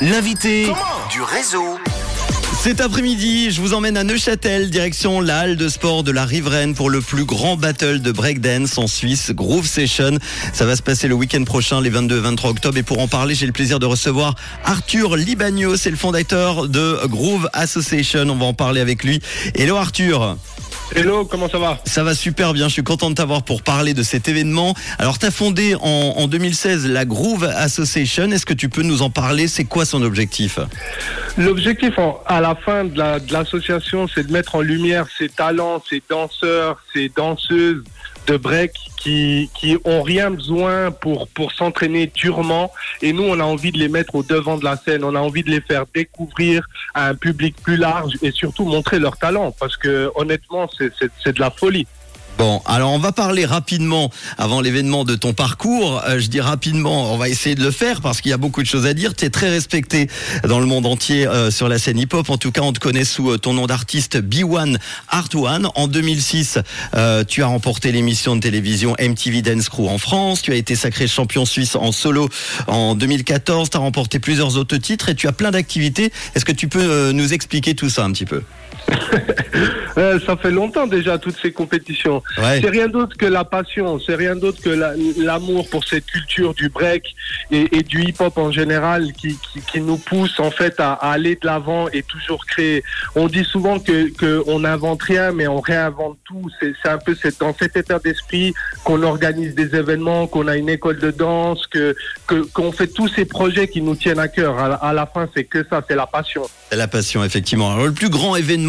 L'invité du réseau. Cet après-midi, je vous emmène à Neuchâtel, direction la halle de sport de la Riveraine pour le plus grand battle de breakdance en Suisse, Groove Session. Ça va se passer le week-end prochain, les 22 et 23 octobre. Et pour en parler, j'ai le plaisir de recevoir Arthur Libagno, c'est le fondateur de Groove Association. On va en parler avec lui. Hello Arthur. Hello, comment ça va Ça va super bien, je suis content de t'avoir pour parler de cet événement. Alors, tu as fondé en, en 2016 la Groove Association. Est-ce que tu peux nous en parler? C'est quoi son objectif? L'objectif à la fin de la- de l'association, c'est de mettre en lumière ces talents, ces danseurs, ces danseuses de break qui, qui ont rien besoin pour, pour s'entraîner durement. Et nous, on a envie de les mettre au devant de la scène. On a envie de les faire découvrir à un public plus large et surtout montrer leur talent. Parce que honnêtement, c'est de la folie. Bon, alors on va parler rapidement avant l'événement de ton parcours. Euh, je dis rapidement, on va essayer de le faire parce qu'il y a beaucoup de choses à dire. Tu es très respecté dans le monde entier euh, sur la scène hip-hop. En tout cas, on te connaît sous euh, ton nom d'artiste B1 Art One. En 2006, euh, tu as remporté l'émission de télévision MTV Dance Crew en France. Tu as été sacré champion suisse en solo en 2014. Tu as remporté plusieurs autres titres et tu as plein d'activités. Est-ce que tu peux euh, nous expliquer tout ça un petit peu? ça fait longtemps déjà toutes ces compétitions. Ouais. C'est rien d'autre que la passion, c'est rien d'autre que la- l'amour pour cette culture du break et, et du hip-hop en général qui, qui, qui nous pousse en fait à, à aller de l'avant et toujours créer. On dit souvent que, que on n'invente rien, mais on réinvente tout. C'est un peu cette, dans cet état d'esprit qu'on organise des événements, qu'on a une école de danse, que qu'on fait tous ces projets qui nous tiennent à cœur. À, la- à la fin, c'est que ça, c'est la passion. C'est La passion, effectivement. Alors, le plus grand événement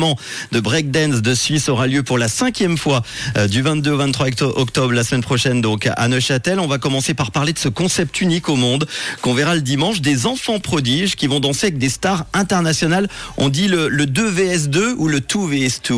de breakdance de Suisse aura lieu pour la cinquième fois euh, du 22 au 23 octo- octobre, la semaine prochaine, donc à Neuchâtel. On va commencer par parler de ce concept unique au monde qu'on verra le dimanche, des enfants prodiges qui vont danser avec des stars internationales. On dit le, le 2 vs 2 ou le 2 vs 2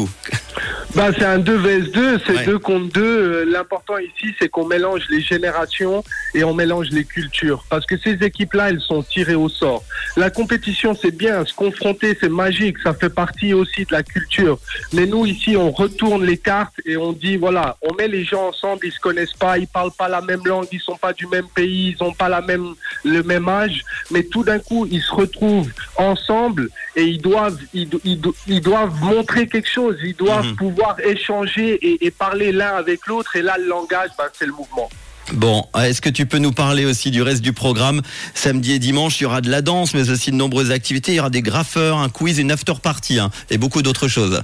Bah, c'est un 2 vs 2, c'est Ouais. 2 contre 2. L'important ici, c'est qu'on mélange les générations et on mélange les cultures. Parce que ces équipes-là, elles sont tirées au sort. La compétition, c'est bien. Se confronter, c'est magique. Ça fait partie aussi de la culture. Mais nous, ici, on retourne les cartes et on dit, voilà, on met les gens ensemble, ils se connaissent pas, ils parlent pas la même langue, ils sont pas du même pays, ils ont pas la même, le même âge. Mais tout d'un coup, ils se retrouvent ensemble et ils doivent, ils, ils ils doivent montrer quelque chose. Ils doivent Mhm. pouvoir échanger et, parler l'un avec l'autre. Et là, le langage, ben, c'est le mouvement. Bon, est-ce que tu peux nous parler aussi du reste du programme Samedi et dimanche, il y aura de la danse, mais aussi de nombreuses activités. Il y aura des graffeurs, un quiz, une after party hein, et beaucoup d'autres choses.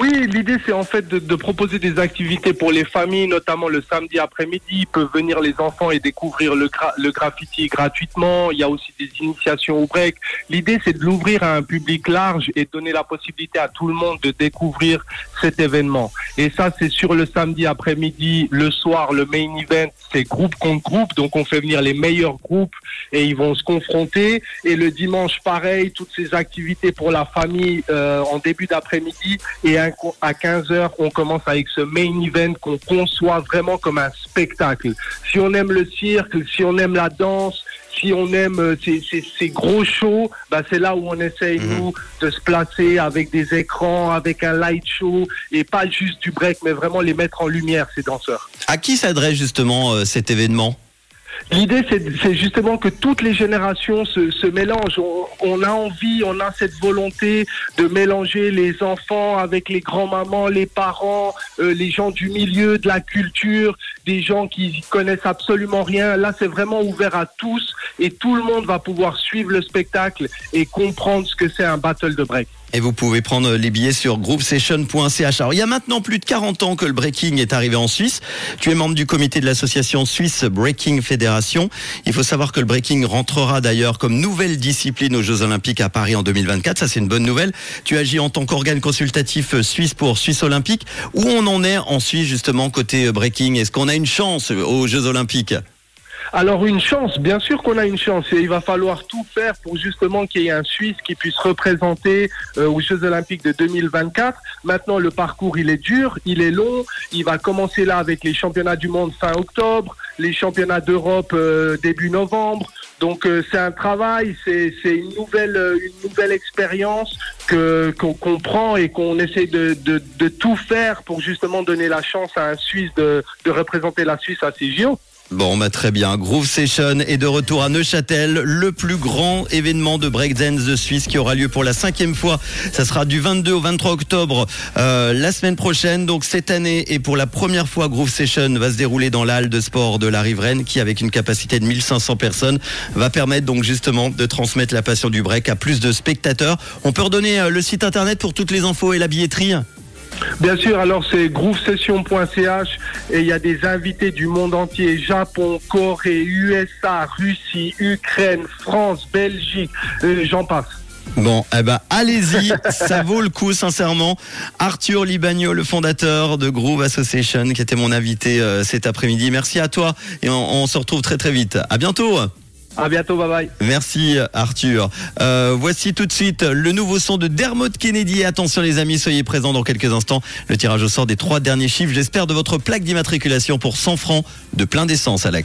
Oui, l'idée c'est en fait de, de proposer des activités pour les familles, notamment le samedi après-midi. Peuvent venir les enfants et découvrir le, gra- le graffiti gratuitement. Il y a aussi des initiations au break. L'idée c'est de l'ouvrir à un public large et donner la possibilité à tout le monde de découvrir cet événement. Et ça c'est sur le samedi après-midi. Le soir, le main event, c'est groupe contre groupe. Donc on fait venir les meilleurs groupes et ils vont se confronter. Et le dimanche, pareil, toutes ces activités pour la famille euh, en début d'après-midi. Et à 15h, on commence avec ce main event qu'on conçoit vraiment comme un spectacle. Si on aime le cirque, si on aime la danse, si on aime euh, ces, ces- ces gros shows, bah c'est là où on essaye, Mhm. nous, de se placer avec des écrans, avec un light show, et pas juste du break, mais vraiment les mettre en lumière, ces danseurs. À qui s'adresse justement euh, cet événement? L'idée, c'est justement que toutes les générations se, se mélangent. On, on a envie, on a cette volonté de mélanger les enfants avec les grands-mamans, les parents, euh, les gens du milieu, de la culture, des gens qui connaissent absolument rien. Là, c'est vraiment ouvert à tous et tout le monde va pouvoir suivre le spectacle et comprendre ce que c'est un battle de break. Et vous pouvez prendre les billets sur groupsession.ch. Alors, il y a maintenant plus de 40 ans que le breaking est arrivé en Suisse. Tu es membre du comité de l'association Suisse Breaking Fédération. Il faut savoir que le breaking rentrera d'ailleurs comme nouvelle discipline aux Jeux Olympiques à Paris en 2024. Ça, c'est une bonne nouvelle. Tu agis en tant qu'organe consultatif suisse pour Suisse Olympique. Où on en est en Suisse, justement, côté breaking? Est-ce qu'on a une chance aux Jeux Olympiques? Alors une chance, bien sûr qu'on a une chance et il va falloir tout faire pour justement qu'il y ait un Suisse qui puisse représenter euh, aux Jeux Olympiques de 2024. Maintenant le parcours il est dur, il est long, il va commencer là avec les championnats du monde fin octobre, les championnats d'Europe euh, début novembre. Donc euh, c'est un travail, c'est une nouvelle euh, une nouvelle expérience qu'on qu'on prend et qu'on essaie de, de, de tout faire pour justement donner la chance à un Suisse de, de représenter la Suisse à ces JO. Bon, bah très bien. Groove Session est de retour à Neuchâtel, le plus grand événement de breakdance de Suisse qui aura lieu pour la cinquième fois. Ça sera du 22 au 23 octobre euh, la semaine prochaine. Donc cette année et pour la première fois, Groove Session va se dérouler dans la halle de sport de la Riveraine, qui avec une capacité de 1500 personnes va permettre donc justement de transmettre la passion du break à plus de spectateurs. On peut redonner euh, le site internet pour toutes les infos et la billetterie? Bien sûr, alors c'est groovesession.ch et il y a des invités du monde entier, Japon, Corée, USA, Russie, Ukraine, France, Belgique, euh, j'en passe. Bon, eh ben, allez-y, ça vaut le coup, sincèrement. Arthur Libagno, le fondateur de Groove Association, qui était mon invité euh, cet après-midi. Merci à toi et on, on se retrouve très très vite. À bientôt. À bientôt, bye bye. Merci Arthur. Euh, voici tout de suite le nouveau son de Dermot Kennedy. Attention les amis, soyez présents dans quelques instants. Le tirage au sort des trois derniers chiffres, j'espère, de votre plaque d'immatriculation pour 100 francs de plein d'essence à la